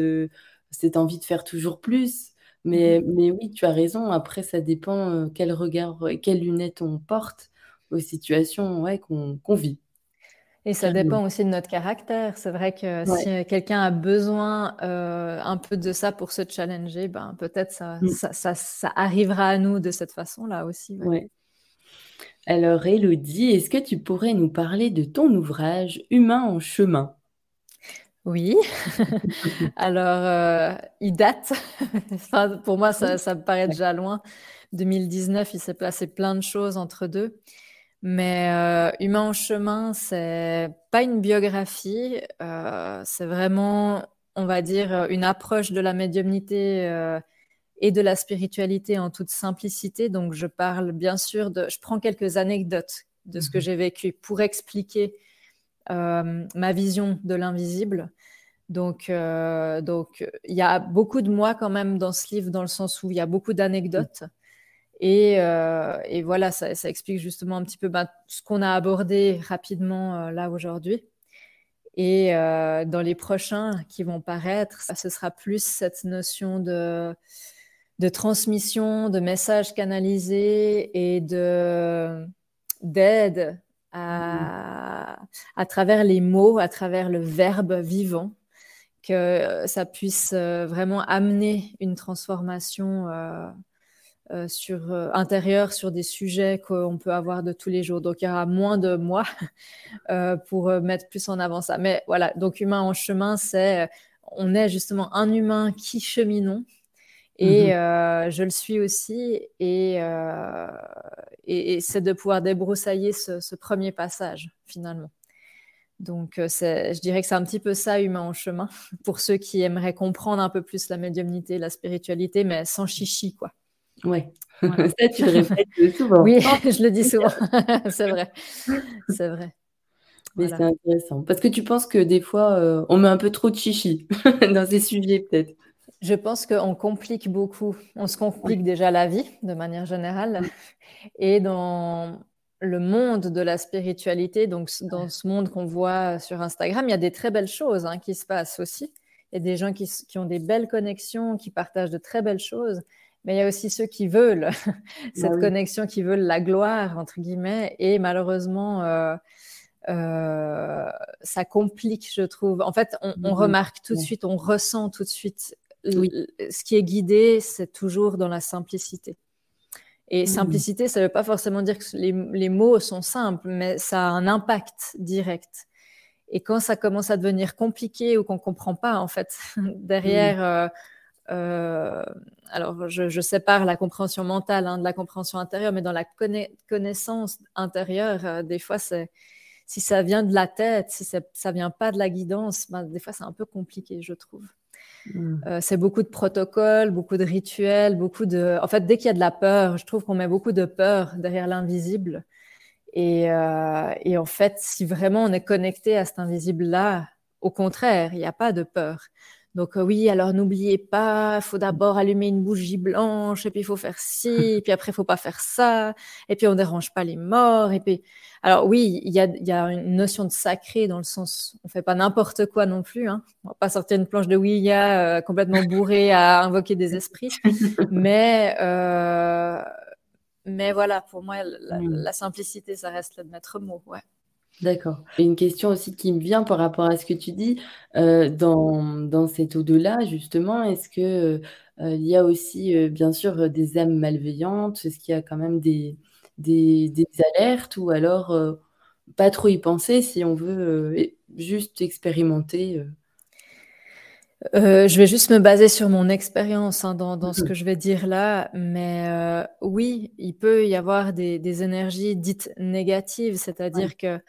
cette envie de faire toujours plus. Mais, mmh mais oui, tu as raison. Après, ça dépend quel regard, quelles lunettes on porte aux situations ouais, qu'on vit. Et ça dépend aussi de notre caractère. C'est vrai que si quelqu'un a besoin euh, un peu de ça pour se challenger, ben, peut-être ça, mm. ça, ça, arrivera à nous de cette façon-là aussi. Ouais. Alors, Elodie, est-ce que tu pourrais nous parler de ton ouvrage Humain en chemin? Oui. Alors, euh, il date. enfin, pour moi, ça, ça me paraît déjà loin. 2019, il s'est passé plein de choses entre deux. Mais euh, Humain en chemin, c'est pas une biographie, euh, c'est vraiment, on va dire, une approche de la médiumnité et de la spiritualité en toute simplicité. Donc, je parle bien sûr de, je prends quelques anecdotes de ce que mhm. j'ai vécu pour expliquer ma vision de l'invisible. Donc, donc, il y a beaucoup de moi quand même dans ce livre, dans le sens où il y a beaucoup d'anecdotes. Euh, et, voilà, ça, explique justement un petit peu ben, ce qu'on a abordé rapidement euh, là aujourd'hui. Et euh, dans les prochains qui vont paraître, ce sera plus cette notion de, de transmission, de messages canalisés et de d'aide à, à, travers les mots, à travers le verbe vivant, que ça puisse vraiment amener une transformation euh, sur euh, intérieur sur des sujets qu'on peut avoir de tous les jours. Donc il y aura moins de moi euh, pour mettre plus en avant ça. Mais voilà, donc humain en chemin, c'est on est justement un humain qui cheminons. Et mhm. je le suis aussi. Et, et, c'est de pouvoir débroussailler ce, premier passage, finalement. Donc, je dirais que c'est un petit peu ça, humain en chemin, pour ceux qui aimeraient comprendre un peu plus la médiumnité, la spiritualité, mais sans chichi, quoi. Oui, ça tu le répètes souvent. Oui, je le dis souvent, c'est vrai, c'est vrai. Mais c'est intéressant. Parce que tu penses que des fois, euh, on met un peu trop de chichi dans ces sujets, peut-être. Je pense qu'on complique beaucoup. On se complique déjà la vie, de manière générale. Et dans le monde de la spiritualité, donc dans ce monde qu'on voit sur Instagram, il y a des très belles choses hein, qui se passent aussi. Il y a des gens qui, qui ont des belles connexions, qui partagent de très belles choses mais il y a aussi ceux qui veulent cette bah connexion, qui veulent la gloire, entre guillemets, et malheureusement, euh, euh, ça complique, je trouve. En fait, on, mmh remarque tout de suite, on ressent tout de suite. Ce qui est guidé, c'est toujours dans la simplicité. Et mmh simplicité, ça ne veut pas forcément dire que les, les, mots sont simples, mais ça a un impact direct. Et quand ça commence à devenir compliqué ou qu'on ne comprend pas, en fait, derrière, mmh. euh, euh, alors, je, sépare la compréhension mentale hein, de la compréhension intérieure, mais dans la connaissance intérieure, euh, des fois, si ça vient de la tête, si ça, ne vient pas de la guidance, ben, des fois, c'est un peu compliqué, je trouve. Hmm. Euh, c'est beaucoup de protocoles, beaucoup de rituels, beaucoup de. En fait, dès qu'il y a de la peur, je trouve qu'on met beaucoup de peur derrière l'invisible. Et, et, en fait, si vraiment on est connecté à cet invisible-là, au contraire, il n'y a pas de peur. Donc oui, alors n'oubliez pas, il faut d'abord allumer une bougie blanche, et puis il faut faire ci, et puis après il faut pas faire ça, et puis on dérange pas les morts, et puis alors oui, il y a, y a, une notion de sacré dans le sens, on fait pas n'importe quoi non plus, hein. on va pas sortir une planche de Ouija euh, complètement bourrée à invoquer des esprits, mais euh, mais voilà, pour moi, la, la, simplicité, ça reste le maître mot, ouais. D'accord. Une question aussi qui me vient par rapport à ce que tu dis, euh, dans, dans cet au-delà, justement, est-ce que euh, il y a aussi, euh, bien sûr, des âmes malveillantes? Est-ce qu'il y a quand même des, des, des alertes? Ou alors pas trop y penser si on veut juste expérimenter? je vais juste me baser sur mon expérience hein, dans, dans ce mmh que je vais dire là, mais oui, il peut y avoir des, des énergies dites négatives, c'est-à-dire que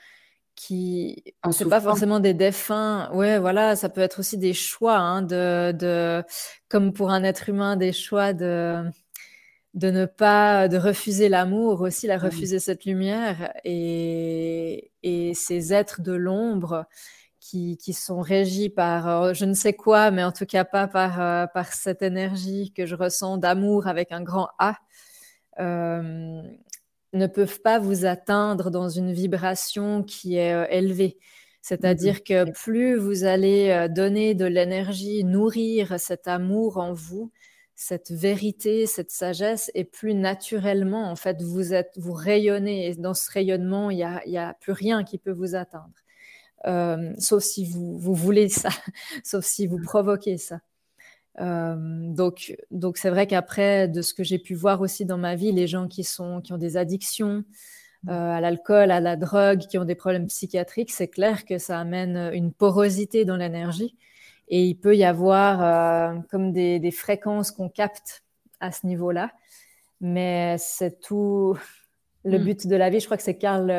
qui c'est pas forcément des défunts. Ouais voilà ça peut être aussi des choix hein, de, de comme pour un être humain des choix de de ne pas de refuser l'amour aussi la refuser cette lumière. Et et ces êtres de l'ombre qui, qui, sont régis par euh, je ne sais quoi mais en tout cas pas par euh, par cette énergie que je ressens d'amour avec un grand A euh, ne peuvent pas vous atteindre dans une vibration qui est euh, élevée. C'est-à-dire mmh que plus vous allez euh, donner de l'énergie, nourrir cet amour en vous, cette vérité, cette sagesse, et plus naturellement, en fait, vous êtes, vous rayonnez. Et dans ce rayonnement, il n'y a, y a plus rien qui peut vous atteindre. Euh, sauf si vous, vous voulez ça, sauf si vous provoquez ça. Euh, donc, donc c'est vrai qu'après, de ce que j'ai pu voir aussi dans ma vie, les gens qui sont qui ont des addictions euh, à l'alcool, à la drogue, qui ont des problèmes psychiatriques, c'est clair que ça amène une porosité dans l'énergie et il peut y avoir euh, comme des, des fréquences qu'on capte à ce niveau-là, mais c'est tout le mm. but de la vie. Je crois que c'est Carl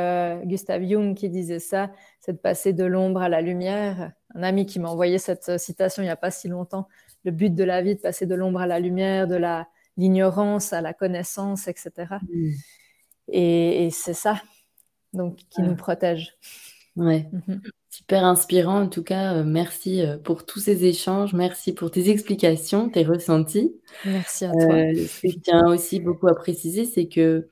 Gustav Jung qui disait ça, c'est de passer de l'ombre à la lumière. Un ami qui m'a envoyé cette citation il n'y a pas si longtemps le but de la vie, de passer de l'ombre à la lumière, de la l'ignorance à la connaissance, etc. Mm. Et, c'est ça, donc, qui nous protège. Ouais. Mhm. Super inspirant. En tout cas, euh, merci euh, pour tous ces échanges. Merci pour tes explications, tes ressentis. Merci à toi. Euh, ce que je tiens aussi beaucoup à préciser, c'est que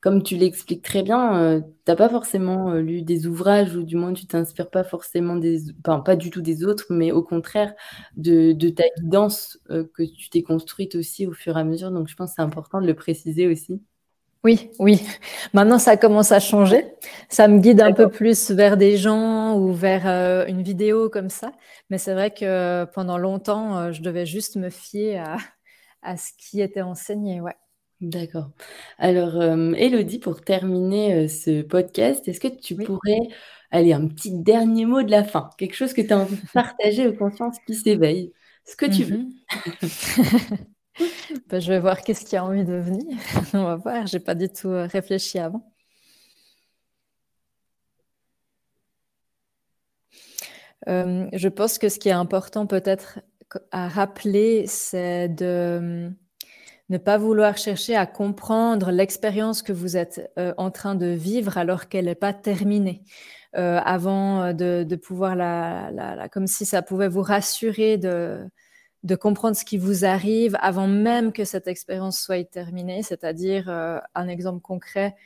comme tu l'expliques très bien, euh, tu n'as pas forcément euh, lu des ouvrages ou du moins tu t'inspires pas forcément des, enfin, pas du tout des autres, mais au contraire de, ta guidance euh, que tu t'es construite aussi au fur et à mesure. Donc je pense que c'est important de le préciser aussi. Oui, oui. Maintenant, ça commence à changer. Ça me guide un peu plus vers des gens ou vers une vidéo comme ça. Mais c'est vrai que pendant longtemps, je devais juste me fier à, à ce qui était enseigné. Ouais. D'accord. Alors, Elodie, pour terminer, ce podcast, est-ce que tu pourrais aller un petit dernier mot de la fin? Quelque chose que tu as envie de partager aux consciences qui s'éveillent? Ce que tu veux. Mmh bah, je vais voir qu'est-ce qui a envie de venir. On va voir, j'ai pas du tout, réfléchi avant. je pense que ce qui est important peut-être à rappeler, c'est de, ne pas vouloir chercher à comprendre l'expérience que vous êtes euh, en train de vivre alors qu'elle n'est pas terminée. Euh, avant euh, de, pouvoir la, la, comme si ça pouvait vous rassurer de, de comprendre ce qui vous arrive avant même que cette expérience soit terminée, c'est-à-dire un exemple concret,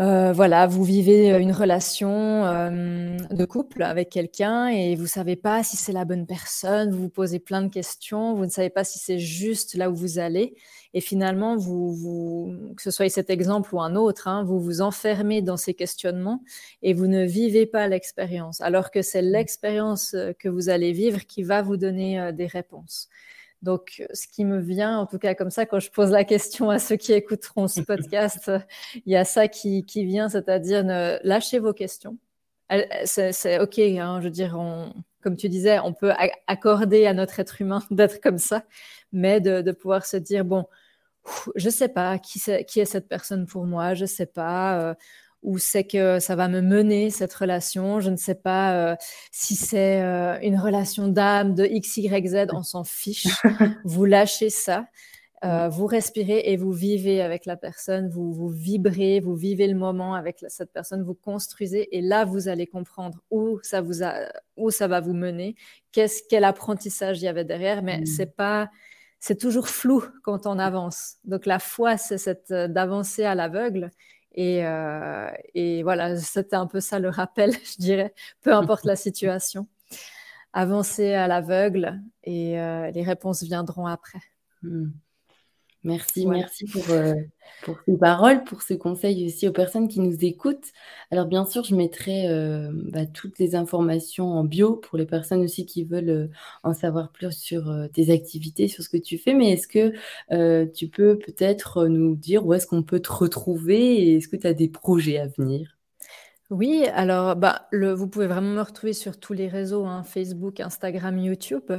euh, voilà, vous vivez euh, une relation euh, de couple avec quelqu'un et vous savez pas si c'est la bonne personne, vous vous posez plein de questions, vous ne savez pas si c'est juste là où vous allez et finalement, vous, vous, que ce soit cet exemple ou un autre, hein, vous vous enfermez dans ces questionnements et vous ne vivez pas l'expérience, alors que c'est mmh. l'expérience que vous allez vivre qui va vous donner des réponses. Donc, ce qui me vient, en tout cas comme ça, quand je pose la question à ceux qui écouteront ce podcast, il y a ça qui, vient, c'est-à-dire lâchez vos questions. C'est OK, hein, je veux dire, comme tu disais, on peut accorder à notre être humain d'être comme ça, mais de, pouvoir se dire, bon, je ne sais pas qui, qui, est cette personne pour moi, je ne sais pas. Euh, ou c'est que ça va me mener cette relation? Je ne sais pas euh, si c'est euh, une relation d'âme de X, Y, Z, on s'en fiche. Vous lâchez ça. Euh, vous respirez et vous vivez avec la personne, vous, vous vibrez, vous vivez le moment avec cette personne, vous construisez et là, vous allez comprendre où ça, vous a, où ça va vous mener, qu'est-ce, quel apprentissage il y avait derrière, mais mm. c'est pas... C'est toujours flou quand on avance. Donc la foi, c'est cette, d'avancer à l'aveugle. Et, euh, et voilà, c'était un peu ça le rappel, je dirais, peu importe la situation. Avancer à l'aveugle et les réponses viendront après. Mm. Merci, merci pour, euh, pour ces paroles, pour ce conseil aussi aux personnes qui nous écoutent. Alors bien sûr, je mettrai euh, bah, toutes les informations en bio pour les personnes aussi qui veulent euh, en savoir plus sur tes activités, sur ce que tu fais. Mais est-ce que tu peux peut-être nous dire où est-ce qu'on peut te retrouver et est-ce que tu as des projets à venir? Oui, alors bah, le, vous pouvez vraiment me retrouver sur tous les réseaux, hein, Facebook, Instagram, YouTube.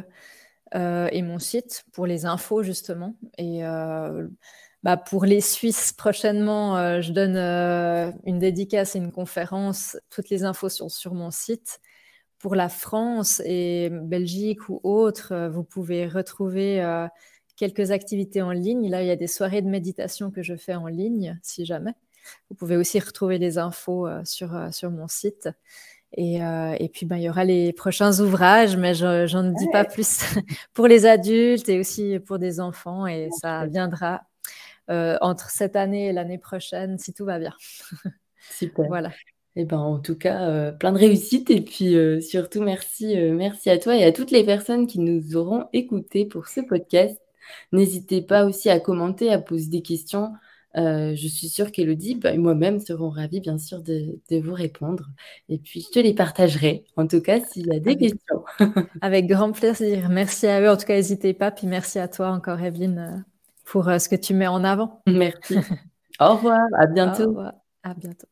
Euh, et mon site pour les infos justement. Et euh, bah, pour les Suisses, prochainement, euh, je donne une dédicace et une conférence. Toutes les infos sont sur mon site. Pour la France et Belgique ou autres, vous pouvez retrouver quelques activités en ligne. Là, il y a des soirées de méditation que je fais en ligne, si jamais. Vous pouvez aussi retrouver les infos sur, sur mon site. Et, euh, et, puis, ben, il y aura les prochains ouvrages, mais j'en ne dis pas plus pour les adultes et aussi pour des enfants. Et ça viendra euh, entre cette année et l'année prochaine, si tout va bien. Super. Voilà. Et eh ben, en tout cas, euh, plein de réussite. Et puis, euh, surtout, merci, euh, merci à toi et à toutes les personnes qui nous auront écoutés pour ce podcast. N'hésitez pas aussi à commenter, à poser des questions. Euh, je suis sûre qu'Elodie bah, et moi-même serons ravis, bien sûr, de, vous répondre. Et puis, je te les partagerai, en tout cas, s'il y a des questions. Avec grand plaisir. Merci à eux. En tout cas, n'hésitez pas. Puis merci à toi encore, Evelyne, pour euh, ce que tu mets en avant. Merci. Au revoir. À bientôt. Au revoir. À bientôt.